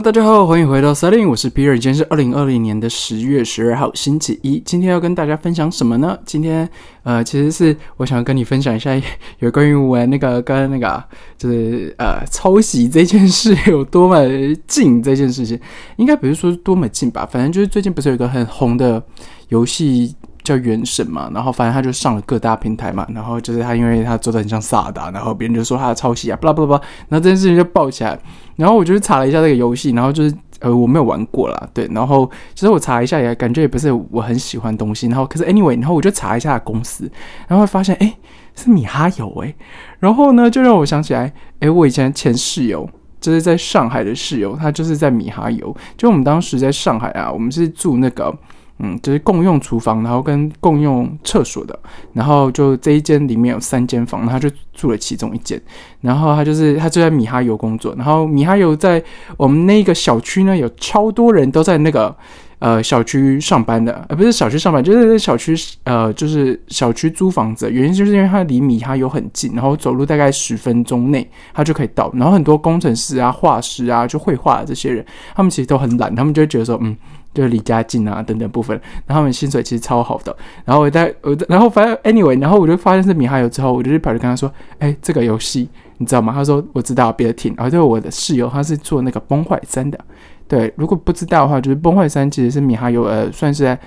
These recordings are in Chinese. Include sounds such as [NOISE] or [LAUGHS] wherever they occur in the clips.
大家好，欢迎回到 Selling，我是 Peter，今天是二零二零年的十月十二号，星期一。今天要跟大家分享什么呢？今天呃，其实是我想要跟你分享一下有关于我那个跟那个 [LAUGHS] 就是呃抄袭这件事有多么近这件事情，应该不是说多么近吧，反正就是最近不是有一个很红的游戏。叫原神嘛，然后反正他就上了各大平台嘛，然后就是他因为他做的很像萨达，然后别人就说他的抄袭啊，巴拉巴拉巴拉，然后这件事情就爆起来，然后我就查了一下这个游戏，然后就是呃我没有玩过啦，对，然后其实我查一下也感觉也不是我很喜欢东西，然后可是 anyway，然后我就查一下公司，然后发现哎是米哈游哎，然后呢就让我想起来哎我以前前室友就是在上海的室友，他就是在米哈游，就我们当时在上海啊，我们是住那个。嗯，就是共用厨房，然后跟共用厕所的，然后就这一间里面有三间房，他就住了其中一间，然后他就是他就在米哈游工作，然后米哈游在我们那个小区呢，有超多人都在那个呃小区上班的，呃不是小区上班，就是在小区呃就是小区租房子，原因就是因为它离米哈游很近，然后走路大概十分钟内他就可以到，然后很多工程师啊、画师啊、就绘画的这些人，他们其实都很懒，他们就觉得说嗯。就是离家近啊，等等部分，然后他们薪水其实超好的。然后我在我，然后反正 anyway，然后我就发现是米哈游之后，我就跑去跟他说：“哎，这个游戏你知道吗？”他说：“我知道，别听。”然后就我的室友，他是做那个崩坏三的。对，如果不知道的话，就是崩坏三其实是米哈游呃，算是在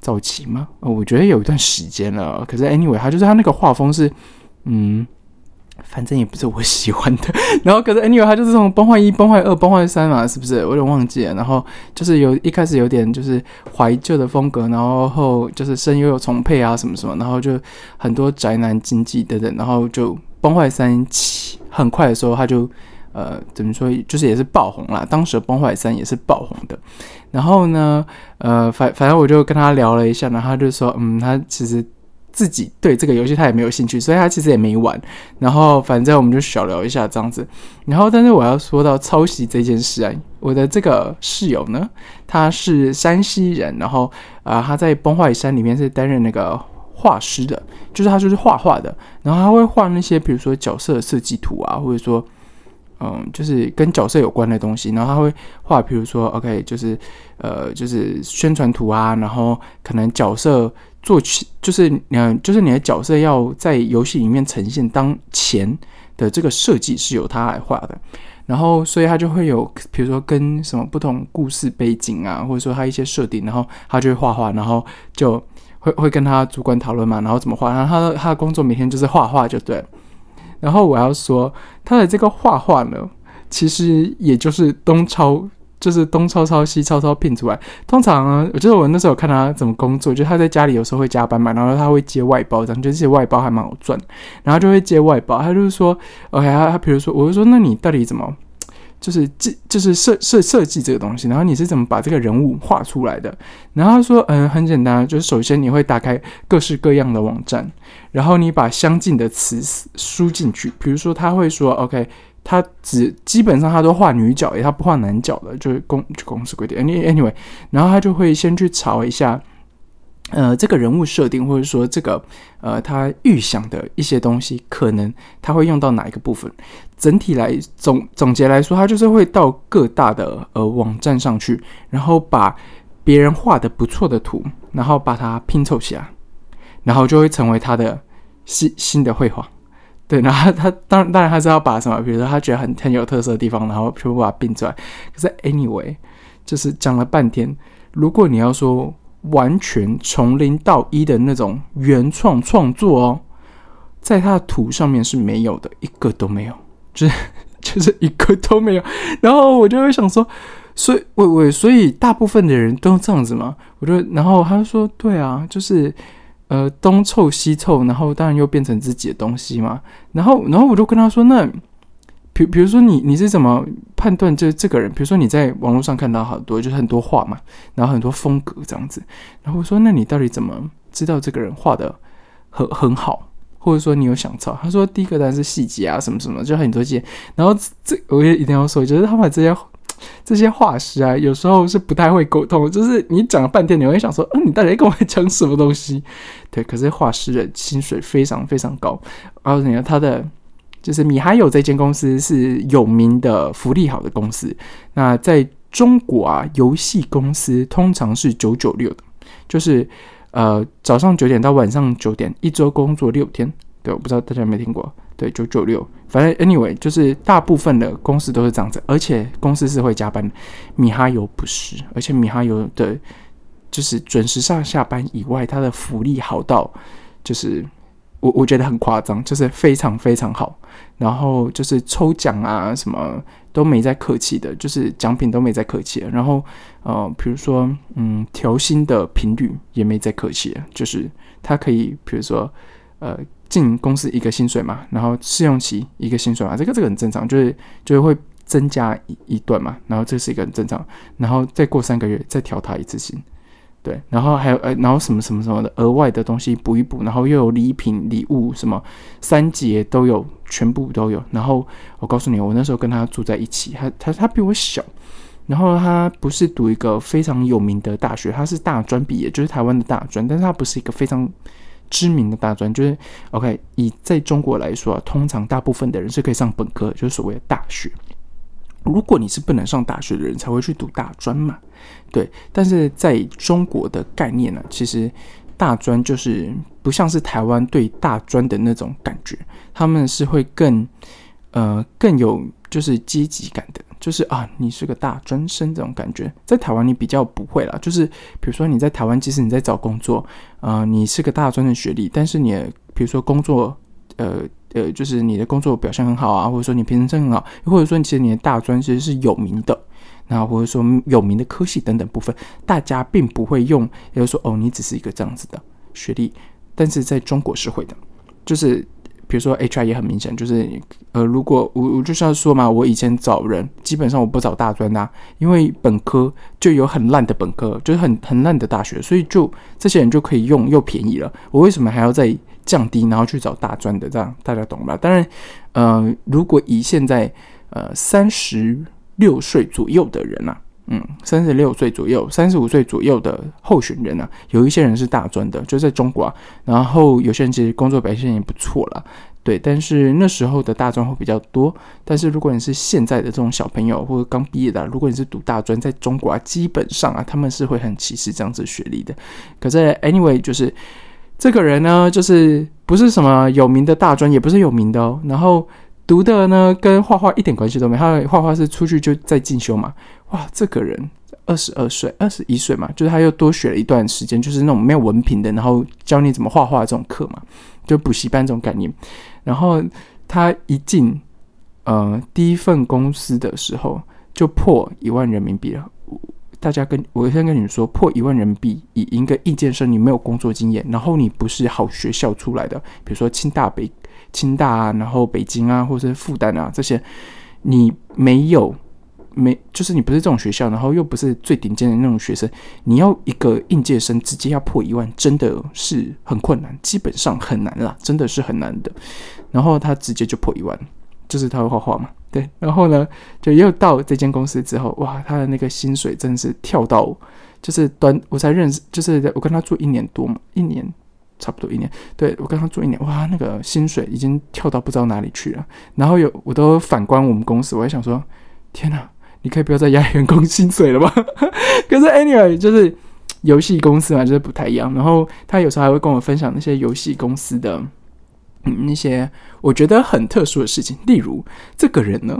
早期吗？我觉得有一段时间了。可是 anyway，他就是他那个画风是嗯。反正也不是我喜欢的，[LAUGHS] 然后可是 anyway，他就是从崩坏一、崩坏二、崩坏三嘛，是不是？我有点忘记了。然后就是有一开始有点就是怀旧的风格，然后后就是声优有重配啊什么什么，然后就很多宅男经济等等，然后就崩坏三起很快的时候，他就呃怎么说，就是也是爆红了。当时崩坏三也是爆红的。然后呢，呃反反正我就跟他聊了一下，然后他就说，嗯，他其实。自己对这个游戏他也没有兴趣，所以他其实也没玩。然后反正我们就小聊一下这样子。然后，但是我要说到抄袭这件事啊，我的这个室友呢，他是山西人，然后啊，他在崩坏山里面是担任那个画师的，就是他就是画画的。然后他会画那些比如说角色设计图啊，或者说嗯，就是跟角色有关的东西。然后他会画，比如说 OK，就是呃，就是宣传图啊，然后可能角色。做起就是嗯，就是你的角色要在游戏里面呈现当前的这个设计是由他来画的，然后所以他就会有比如说跟什么不同故事背景啊，或者说他一些设定，然后他就会画画，然后就会会跟他主管讨论嘛，然后怎么画，然后他的他的工作每天就是画画就对。然后我要说他的这个画画呢，其实也就是东抄。就是东抄抄西抄抄拼出来。通常啊，我记得我那时候看他怎么工作，就他在家里有时候会加班嘛，然后他会接外包，这样就这些外包还蛮好赚。然后就会接外包，他就是说，OK，他他比如说，我就说，那你到底怎么，就是这就是设设设计这个东西，然后你是怎么把这个人物画出来的？然后他说，嗯，很简单，就是首先你会打开各式各样的网站，然后你把相近的词输进去，比如说他会说，OK。他只基本上他都画女角，他不画男角的，就是公公司规定。Anyway，然后他就会先去查一下，呃，这个人物设定或者说这个呃他预想的一些东西，可能他会用到哪一个部分。整体来总总结来说，他就是会到各大的呃网站上去，然后把别人画的不错的图，然后把它拼凑起来，然后就会成为他的新新的绘画。对，然后他当然当然他是要把什么，比如说他觉得很很有特色的地方，然后全部把它并出来。可是 anyway，就是讲了半天，如果你要说完全从零到一的那种原创创作哦，在他的图上面是没有的，一个都没有，就是 [LAUGHS] 就是一个都没有。然后我就会想说，所以我我所以大部分的人都这样子嘛？我就然后他说，对啊，就是。呃，东凑西凑，然后当然又变成自己的东西嘛。然后，然后我就跟他说：“那，比比如说你你是怎么判断这这个人？比如说你在网络上看到好多，就是很多画嘛，然后很多风格这样子。然后我说：那你到底怎么知道这个人画的很很好？或者说你有想抄？他说：第一个当然是细节啊，什么什么，就很多细节。然后这我也一定要说，就是他把这些。”这些画师啊，有时候是不太会沟通，就是你讲了半天，你会想说，嗯，你到底跟我讲什么东西？对，可是画师的薪水非常非常高，而且他的就是米哈游这间公司是有名的福利好的公司。那在中国啊，游戏公司通常是九九六的，就是呃早上九点到晚上九点，一周工作六天。对，我不知道大家有没有听过。对，九九六，反正 anyway 就是大部分的公司都是这样子，而且公司是会加班。米哈游不是，而且米哈游的，就是准时上下班以外，它的福利好到就是。我我觉得很夸张，就是非常非常好，然后就是抽奖啊什么都没在客气的，就是奖品都没在客气，然后呃，比如说嗯调薪的频率也没在客气，就是他可以比如说呃进公司一个薪水嘛，然后试用期一个薪水嘛，这个这个很正常，就是就会增加一一段嘛，然后这是一个很正常，然后再过三个月再调他一次薪。对，然后还有呃，然后什么什么什么的额外的东西补一补，然后又有礼品礼物什么三节都有，全部都有。然后我告诉你，我那时候跟他住在一起，他他他比我小，然后他不是读一个非常有名的大学，他是大专毕业，就是台湾的大专，但是他不是一个非常知名的大专，就是 OK 以在中国来说啊，通常大部分的人是可以上本科，就是所谓的大学。如果你是不能上大学的人，才会去读大专嘛？对，但是在中国的概念呢，其实大专就是不像是台湾对大专的那种感觉，他们是会更呃更有就是阶级感的，就是啊，你是个大专生这种感觉，在台湾你比较不会啦，就是比如说你在台湾，即使你在找工作，呃，你是个大专的学历，但是你比如说工作，呃。呃，就是你的工作表现很好啊，或者说你评分很好，或者说其实你的大专其实是有名的，那或者说有名的科系等等部分，大家并不会用，也就是说哦，你只是一个这样子的学历，但是在中国是会的，就是比如说 HR 也很明显，就是呃，如果我我就是说嘛，我以前找人基本上我不找大专的，因为本科就有很烂的本科，就是很很烂的大学，所以就这些人就可以用又便宜了，我为什么还要在？降低，然后去找大专的，这样大家懂吧？当然，呃，如果以现在呃三十六岁左右的人呐，嗯，三十六岁左右、三十五岁左右的候选人呐，有一些人是大专的，就在中国啊，然后有些人其实工作表现也不错了，对。但是那时候的大专会比较多。但是如果你是现在的这种小朋友或者刚毕业的，如果你是读大专，在中国啊，基本上啊，他们是会很歧视这样子学历的。可是 anyway 就是。这个人呢，就是不是什么有名的大专，也不是有名的哦。然后读的呢，跟画画一点关系都没。他画画是出去就在进修嘛。哇，这个人二十二岁、二十一岁嘛，就是他又多学了一段时间，就是那种没有文凭的，然后教你怎么画画这种课嘛，就补习班这种概念。然后他一进呃第一份公司的时候，就破一万人民币了。大家跟我先跟你说，破一万人民币，以一个应届生，你没有工作经验，然后你不是好学校出来的，比如说清大、北清大啊，然后北京啊，或者是复旦啊这些，你没有没，就是你不是这种学校，然后又不是最顶尖的那种学生，你要一个应届生直接要破一万，真的是很困难，基本上很难啦，真的是很难的。然后他直接就破一万，就是他会画画嘛。对，然后呢，就又到这间公司之后，哇，他的那个薪水真是跳到，就是短，我才认识，就是我跟他做一年多嘛，一年差不多一年，对我跟他做一年，哇，那个薪水已经跳到不知道哪里去了。然后有我都反观我们公司，我还想说，天哪，你可以不要再压员工薪水了吗？[LAUGHS] 可是 anyway，就是游戏公司嘛，就是不太一样。然后他有时候还会跟我分享那些游戏公司的。那些我觉得很特殊的事情，例如这个人呢，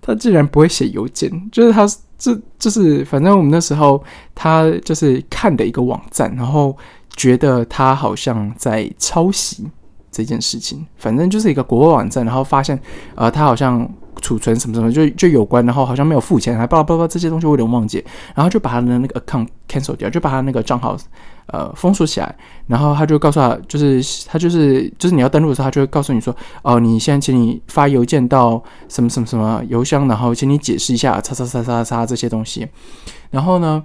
他竟然不会写邮件，就是他这就是反正我们那时候他就是看的一个网站，然后觉得他好像在抄袭这件事情，反正就是一个国外网站，然后发现呃他好像。储存什么什么就就有关，然后好像没有付钱，还巴拉巴拉这些东西我有点忘记，然后就把他的那个 account cancel 掉，就把他那个账号呃封锁起来，然后他就告诉他，就是他就是就是你要登录的时候，他就会告诉你说，哦，你现在请你发邮件到什么什么什么邮箱，然后请你解释一下，叉叉叉叉叉这些东西，然后呢，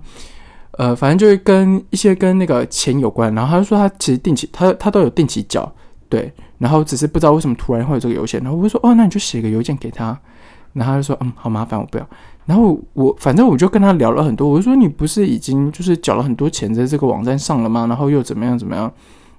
呃，反正就是跟一些跟那个钱有关，然后他就说他其实定期他他都有定期缴，对。然后只是不知道为什么突然会有这个邮件，然后我就说哦，那你就写个邮件给他，然后他就说嗯，好麻烦，我不要。然后我反正我就跟他聊了很多，我就说你不是已经就是缴了很多钱在这个网站上了吗？然后又怎么样怎么样？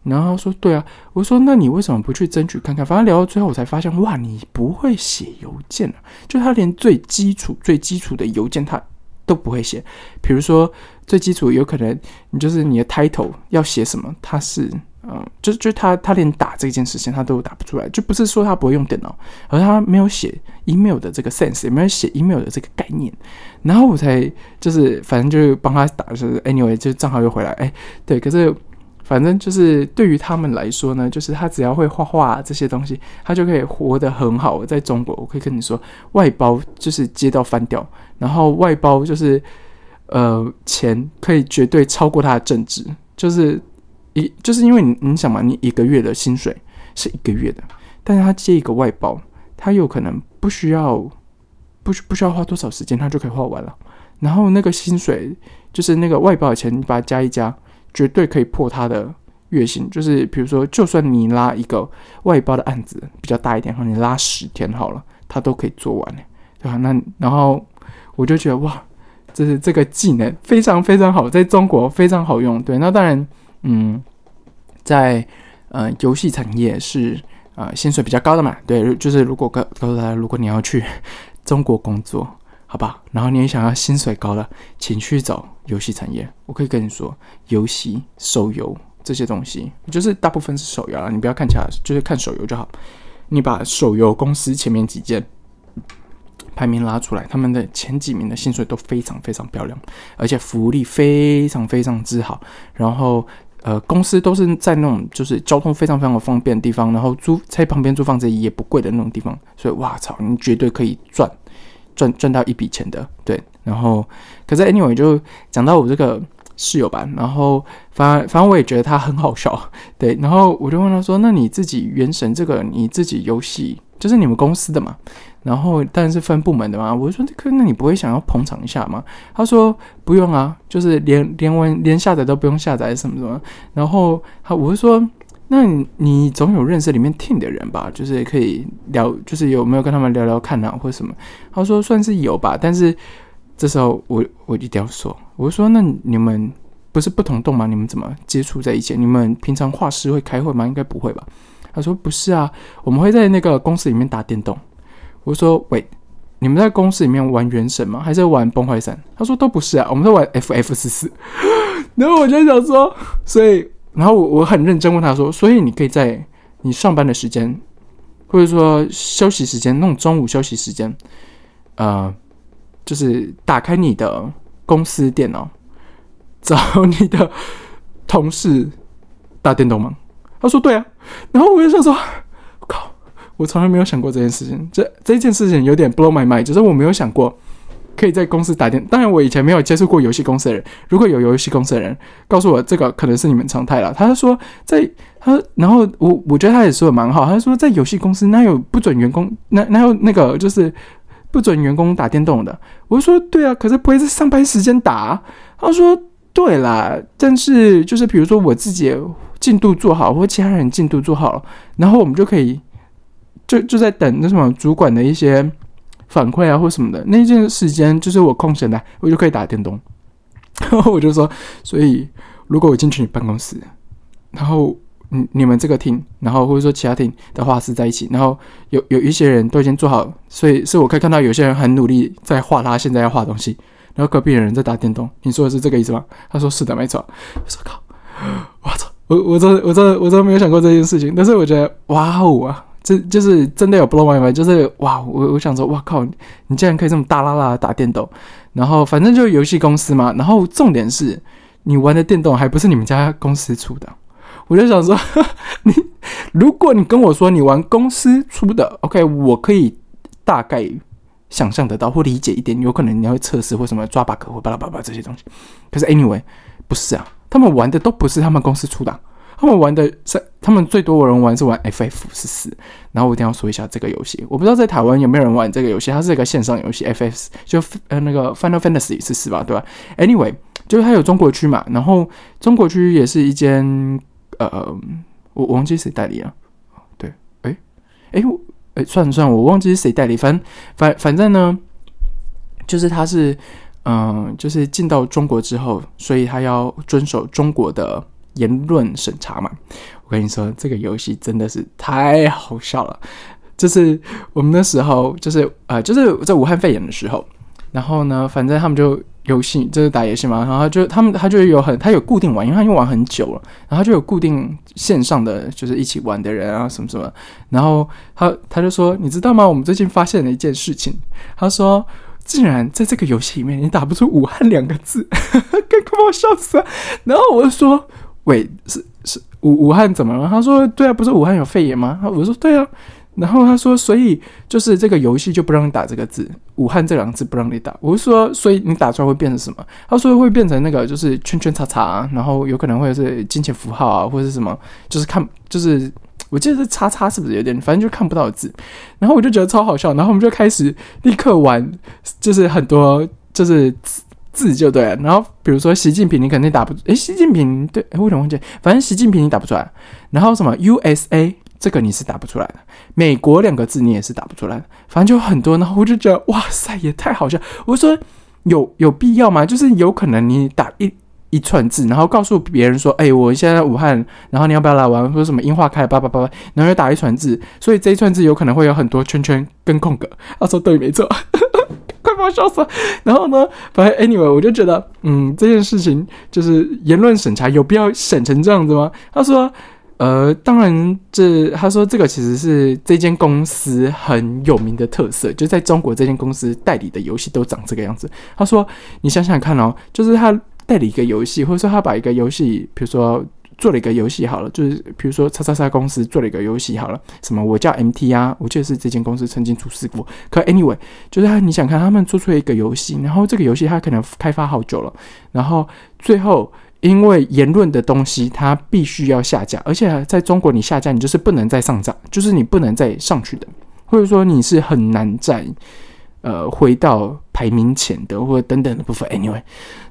然后他说对啊，我说那你为什么不去争取看看？反正聊到最后，我才发现哇，你不会写邮件啊，就他连最基础、最基础的邮件他都不会写。比如说最基础，有可能你就是你的 title 要写什么，他是。嗯，就就他他连打这件事情他都打不出来，就不是说他不会用电脑，而他没有写 email 的这个 sense，也没有写 email 的这个概念，然后我才就是反正就帮他打，就是 anyway 就正好又回来，哎，对，可是反正就是对于他们来说呢，就是他只要会画画这些东西，他就可以活得很好。在中国，我可以跟你说，外包就是接到翻掉，然后外包就是呃钱可以绝对超过他的正职，就是。一就是因为你你想嘛，你一个月的薪水是一个月的，但是他接一个外包，他有可能不需要不不需要花多少时间，他就可以花完了。然后那个薪水就是那个外包的钱，你把它加一加，绝对可以破他的月薪。就是比如说，就算你拉一个外包的案子比较大一点，然后你拉十天好了，他都可以做完对吧？那然后我就觉得哇，这是这个技能非常非常好，在中国非常好用。对，那当然。嗯，在呃游戏产业是呃薪水比较高的嘛？对，就是如果告告诉大家，如果你要去中国工作，好吧，然后你也想要薪水高的，请去找游戏产业。我可以跟你说，游戏手游这些东西，就是大部分是手游啊，你不要看起来就是看手游就好。你把手游公司前面几件排名拉出来，他们的前几名的薪水都非常非常漂亮，而且福利非常非常之好，然后。呃，公司都是在那种就是交通非常非常的方便的地方，然后租在旁边租房子也不贵的那种地方，所以哇操，你绝对可以赚赚赚到一笔钱的。对，然后可是 anyway 就讲到我这个室友吧，然后反反正我也觉得他很好笑，[LAUGHS] 对，然后我就问他说：“那你自己原神这个你自己游戏就是你们公司的嘛？”然后当然是分部门的嘛，我说这个那你不会想要捧场一下吗？他说不用啊，就是连连玩连下载都不用下载什么什么。然后他我是说，那你总有认识里面 team 的人吧？就是可以聊，就是有没有跟他们聊聊看啊，或什么？他说算是有吧，但是这时候我我一定要说，我说那你们不是不同栋吗？你们怎么接触在一起？你们平常画室会开会吗？应该不会吧？他说不是啊，我们会在那个公司里面打电动。我说：“喂，你们在公司里面玩原神吗？还是玩崩坏三？”他说：“都不是啊，我们在玩 FF 四四。”然后我就想说，所以，然后我我很认真问他说：“所以你可以在你上班的时间，或者说休息时间，那种中午休息时间，呃，就是打开你的公司电脑，找你的同事打电动吗？”他说：“对啊。”然后我就想说。靠我从来没有想过这件事情，这这件事情有点 blow my mind，就是我没有想过可以在公司打电。当然，我以前没有接触过游戏公司的人。如果有游戏公司的人告诉我这个，可能是你们常态了。他就说在他，然后我我觉得他也说的蛮好。他说在游戏公司，那有不准员工，那那有那个就是不准员工打电动的。我说对啊，可是不会在上班时间打。他说对啦，但是就是比如说我自己进度做好，或其他人进度做好了，然后我们就可以。就就在等那什么主管的一些反馈啊，或什么的那件时间，就是我空闲的，我就可以打电动。然 [LAUGHS] 后我就说，所以如果我进去你办公室，然后你你们这个厅，然后或者说其他厅的画师在一起，然后有有一些人都已经做好，所以是我可以看到有些人很努力在画他现在要画东西，然后隔壁的人在打电动。你说的是这个意思吗？他说是的，没错。我说靠，我操，我我真我真我真没有想过这件事情，但是我觉得哇哦啊！这就是真的有 blow my mind，就是哇，我我想说，哇靠，你竟然可以这么大啦啦打电动，然后反正就是游戏公司嘛，然后重点是你玩的电动还不是你们家公司出的，我就想说，[LAUGHS] 你如果你跟我说你玩公司出的，OK，我可以大概想象得到或理解一点，有可能你要测试或什么抓 bug 或巴拉巴拉这些东西，可是 anyway 不是啊，他们玩的都不是他们公司出的。他们玩的是，他们最多人玩是玩 FF 十四，然后我一定要说一下这个游戏。我不知道在台湾有没有人玩这个游戏，它是一个线上游戏，FF 就呃那个 Final Fantasy 十四吧，对吧？Anyway，就是它有中国区嘛，然后中国区也是一间呃，我忘记谁代理了。对，哎哎哎，算了算了，我忘记是谁代理，反反反正呢，就是他是嗯，就是进到中国之后，所以他要遵守中国的。言论审查嘛。我跟你说，这个游戏真的是太好笑了。就是我们那时候，就是呃，就是在武汉肺炎的时候，然后呢，反正他们就游戏，就是打游戏嘛，然后就他们他就有很他有固定玩，因为他已经玩很久了，然后就有固定线上的就是一起玩的人啊什么什么，然后他他就说，你知道吗？我们最近发现了一件事情，他说，竟然在这个游戏里面你打不出武汉两个字，快把我笑死了。然后我就说，喂，是是武武汉怎么了？他说，对啊，不是武汉有肺炎吗？我说，对啊。然后他说，所以就是这个游戏就不让你打这个字“武汉”这两个字不让你打。我说，所以你打出来会变成什么？他说会变成那个就是圈圈叉叉，然后有可能会是金钱符号啊，或者是什么，就是看就是我记得是叉叉是不是有点，反正就看不到字。然后我就觉得超好笑，然后我们就开始立刻玩，就是很多就是字就对了。然后比如说习近平，你肯定打不诶，习近平对，诶，为什么忘记？反正习近平你打不出来。然后什么 USA。这个你是打不出来的，美国两个字你也是打不出来的，反正就很多，然后我就觉得哇塞，也太好笑。我说有有必要吗？就是有可能你打一一串字，然后告诉别人说，哎，我现在在武汉，然后你要不要来玩？说什么樱花开了，叭叭叭叭，然后又打一串字，所以这一串字有可能会有很多圈圈跟空格。他说对，没错，快把我笑死了。然后呢，反正 anyway，我就觉得，嗯，这件事情就是言论审查有必要审成这样子吗？他说。呃，当然，这他说这个其实是这间公司很有名的特色，就在中国这间公司代理的游戏都长这个样子。他说，你想想看哦，就是他代理一个游戏，或者说他把一个游戏，比如说做了一个游戏好了，就是比如说叉叉叉公司做了一个游戏好了，什么我叫 MT 啊，我记得是这间公司曾经出事过。可 anyway，就是他你想看他们做出一个游戏，然后这个游戏他可能开发好久了，然后最后。因为言论的东西，它必须要下架，而且在中国，你下架你就是不能再上涨，就是你不能再上去的，或者说你是很难再呃回到排名前的，或者等等的部分。Anyway，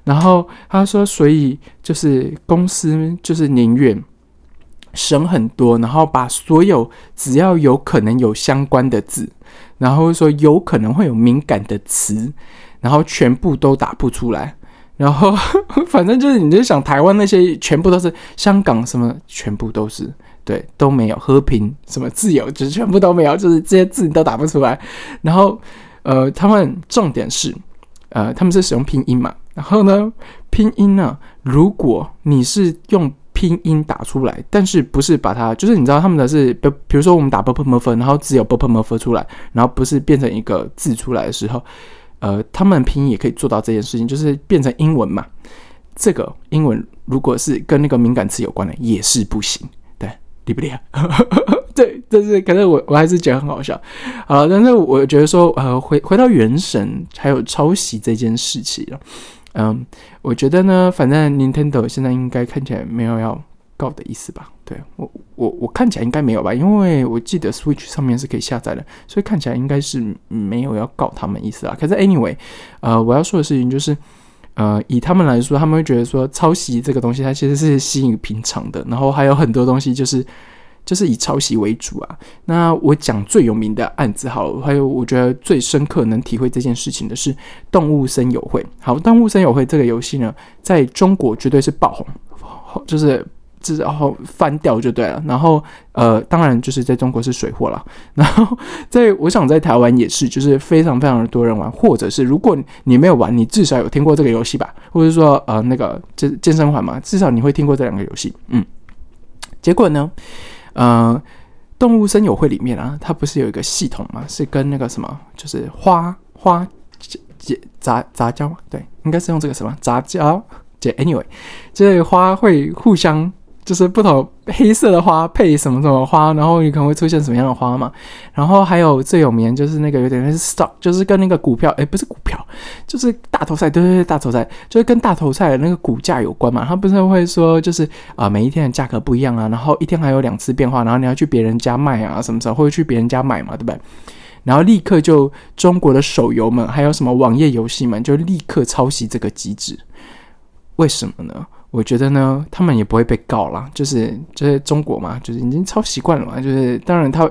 然后他说，所以就是公司就是宁愿省很多，然后把所有只要有可能有相关的字，然后说有可能会有敏感的词，然后全部都打不出来。然后，[LAUGHS] 反正就是，你就想台湾那些全部都是香港什么，全部都是对都没有和平什么自由，就是全部都没有，就是这些字你都打不出来。然后，呃，他们重点是，呃，他们是使用拼音嘛。然后呢，拼音呢，如果你是用拼音打出来，但是不是把它，就是你知道他们的是，比比如说我们打 b p m f，然后只有 b p m f 出来，然后不是变成一个字出来的时候。呃，他们拼音也可以做到这件事情，就是变成英文嘛。这个英文如果是跟那个敏感词有关的，也是不行，对，厉不厉害？[LAUGHS] 对，但是可是我我还是觉得很好笑。好，但是我觉得说，呃，回回到原神还有抄袭这件事情了。嗯，我觉得呢，反正 Nintendo 现在应该看起来没有要。告的意思吧，对我我我看起来应该没有吧，因为我记得 Switch 上面是可以下载的，所以看起来应该是没有要告他们意思啊。可是 anyway，呃，我要说的事情就是，呃，以他们来说，他们会觉得说抄袭这个东西它其实是吸引平常的，然后还有很多东西就是就是以抄袭为主啊。那我讲最有名的案子好，还有我觉得最深刻能体会这件事情的是《动物森友会》。好，《动物森友会》这个游戏呢，在中国绝对是爆红，就是。然后翻掉就对了，然后呃，当然就是在中国是水货了，[LAUGHS] 然后在我想在台湾也是，就是非常非常的多人玩，或者是如果你没有玩，你至少有听过这个游戏吧，或者说呃那个健健身环嘛，至少你会听过这两个游戏，嗯。结果呢，呃，动物森友会里面啊，它不是有一个系统吗？是跟那个什么，就是花花结杂杂交吗？对，应该是用这个什么杂交。姐，anyway，这花会互相。就是不同黑色的花配什么什么花，然后你可能会出现什么样的花嘛？然后还有最有名就是那个有点类似 stock，就是跟那个股票，哎，不是股票，就是大头菜，对对对，大头菜就是跟大头菜的那个股价有关嘛。他不是会说就是啊，每一天的价格不一样啊，然后一天还有两次变化，然后你要去别人家卖啊，什么时候会去别人家买嘛，对不对？然后立刻就中国的手游们还有什么网页游戏们就立刻抄袭这个机制，为什么呢？我觉得呢，他们也不会被告啦，就是就是中国嘛，就是已经超习惯了嘛，就是当然他，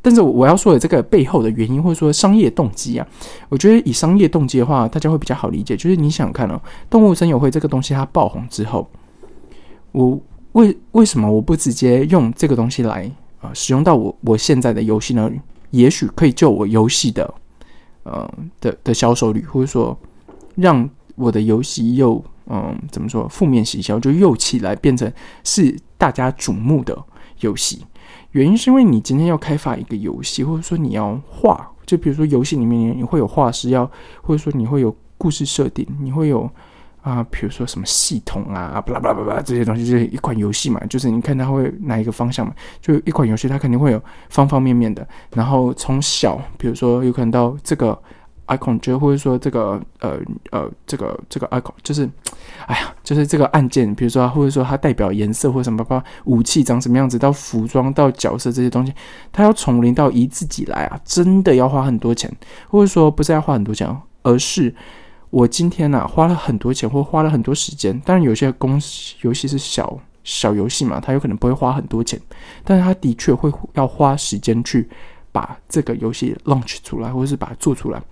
但是我要说的这个背后的原因或者说商业动机啊，我觉得以商业动机的话，大家会比较好理解。就是你想看哦，动物森友会这个东西它爆红之后，我为为什么我不直接用这个东西来啊使用到我我现在的游戏呢？也许可以救我游戏的呃的的销售率，或者说让我的游戏又嗯怎么说负面洗销，就又起来变成是大家瞩目的游戏。原因是因为你今天要开发一个游戏，或者说你要画，就比如说游戏里面你会有画师要，或者说你会有故事设定，你会有啊，比如说什么系统啊，巴拉巴拉巴拉这些东西，就是一款游戏嘛，就是你看它会哪一个方向嘛，就一款游戏它肯定会有方方面面的，然后从小，比如说有可能到这个。Icon 就或者说这个呃呃这个这个 icon 就是，[TSK] 哎呀，就是这个按键，比如说或者说它代表颜色或者什么，包括武器长什么样子，到服装到角色这些东西，它要从零到一自己来啊，真的要花很多钱，或者说不是要花很多钱，而是我今天呢花了很多钱或花了很多时间。当然有些公司游戏是小小游戏嘛，它有可能不会花很多钱，但是它的确会要花时间去把这个游戏 launch 出来，或者是把它做出来。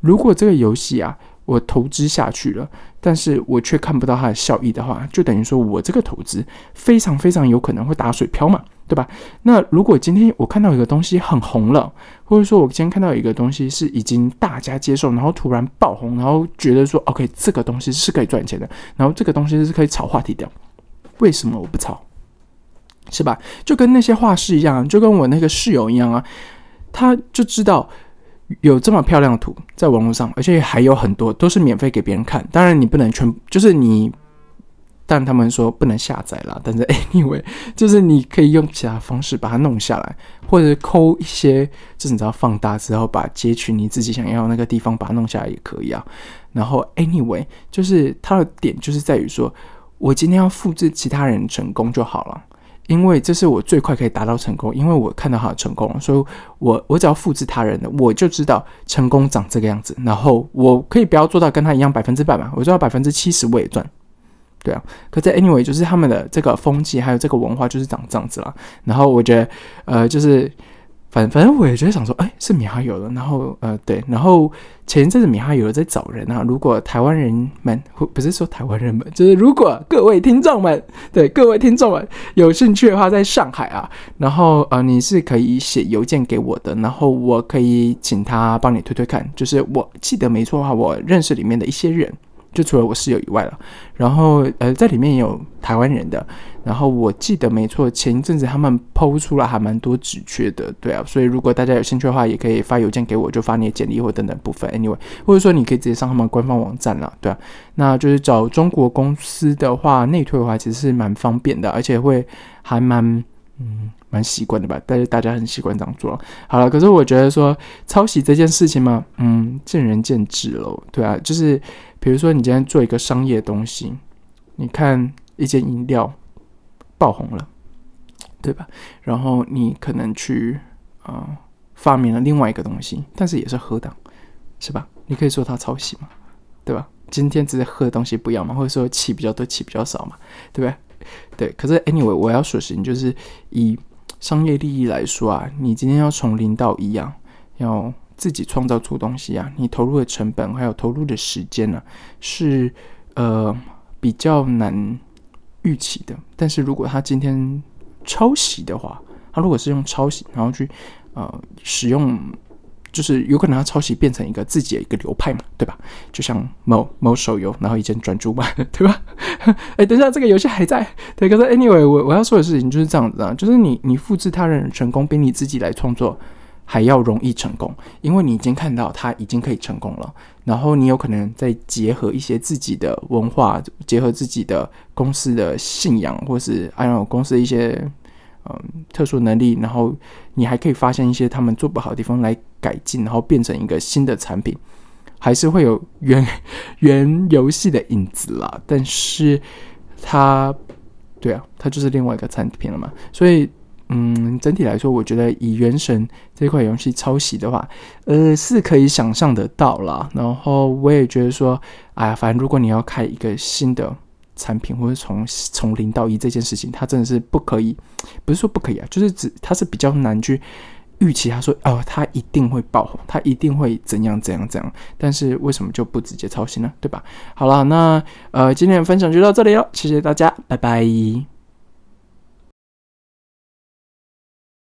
如果这个游戏啊，我投资下去了，但是我却看不到它的效益的话，就等于说我这个投资非常非常有可能会打水漂嘛，对吧？那如果今天我看到一个东西很红了，或者说我今天看到一个东西是已经大家接受，然后突然爆红，然后觉得说 OK，这个东西是可以赚钱的，然后这个东西是可以炒话题的，为什么我不炒？是吧？就跟那些画室一样，就跟我那个室友一样啊，他就知道。有这么漂亮的图在网络上，而且还有很多都是免费给别人看。当然你不能全，就是你，但他们说不能下载了。但是 [LAUGHS] anyway，就是你可以用其他方式把它弄下来，或者抠一些，就是你知道放大之后把截取你自己想要那个地方把它弄下来也可以啊。然后 anyway，就是它的点就是在于说，我今天要复制其他人成功就好了。因为这是我最快可以达到成功，因为我看到他的成功，所以我我只要复制他人的，我就知道成功长这个样子。然后我可以不要做到跟他一样百分之百嘛，我做到百分之七十我也赚，对啊。可是 anyway，就是他们的这个风气还有这个文化就是长这样子了。然后我觉得，呃，就是。反反正我也觉得想说，哎，是米哈游了。然后呃，对，然后前一阵子米哈游在找人啊。如果台湾人们，不是说台湾人们，就是如果各位听众们，对各位听众们有兴趣的话，在上海啊，然后呃，你是可以写邮件给我的，然后我可以请他帮你推推看。就是我记得没错的话，我认识里面的一些人。就除了我室友以外了，然后呃，在里面也有台湾人的，然后我记得没错，前一阵子他们抛出了还蛮多职缺的，对啊，所以如果大家有兴趣的话，也可以发邮件给我，就发你的简历或等等部分，anyway，或者说你可以直接上他们官方网站了，对啊，那就是找中国公司的话，内推的话其实是蛮方便的，而且会还蛮嗯蛮习惯的吧，但是大家很习惯这样做。好了，可是我觉得说抄袭这件事情嘛，嗯，见仁见智喽，对啊，就是。比如说，你今天做一个商业东西，你看一件饮料爆红了，对吧？然后你可能去啊发明了另外一个东西，但是也是喝的，是吧？你可以说它抄袭嘛，对吧？今天只是喝的东西不一样嘛，或者说气比较多，气比较少嘛，对不对？对。可是 anyway，我要说的事情就是以商业利益来说啊，你今天要从零到一啊，要。自己创造出东西啊，你投入的成本还有投入的时间呢，是呃比较难预期的。但是如果他今天抄袭的话，他如果是用抄袭，然后去呃使用，就是有可能他抄袭变成一个自己的一个流派嘛，对吧？就像某某手游，然后一件转注嘛，[LAUGHS] 对吧？[LAUGHS] 哎，等一下，这个游戏还在。对，可是 anyway，我我要说的事情就是这样子啊，就是你你复制他人的成功，比你自己来创作。还要容易成功，因为你已经看到他已经可以成功了，然后你有可能再结合一些自己的文化，结合自己的公司的信仰，或是按照公司的一些嗯特殊能力，然后你还可以发现一些他们做不好的地方来改进，然后变成一个新的产品，还是会有原 [LAUGHS] 原游戏的影子啦。但是它，对啊，它就是另外一个产品了嘛，所以。嗯，整体来说，我觉得以《原神》这款游戏抄袭的话，呃，是可以想象得到啦。然后我也觉得说，哎呀，反正如果你要开一个新的产品，或者从从零到一这件事情，它真的是不可以，不是说不可以啊，就是指它是比较难去预期。他说，哦，它一定会爆红，它一定会怎样怎样怎样。但是为什么就不直接抄袭呢？对吧？好了，那呃，今天的分享就到这里了，谢谢大家，拜拜。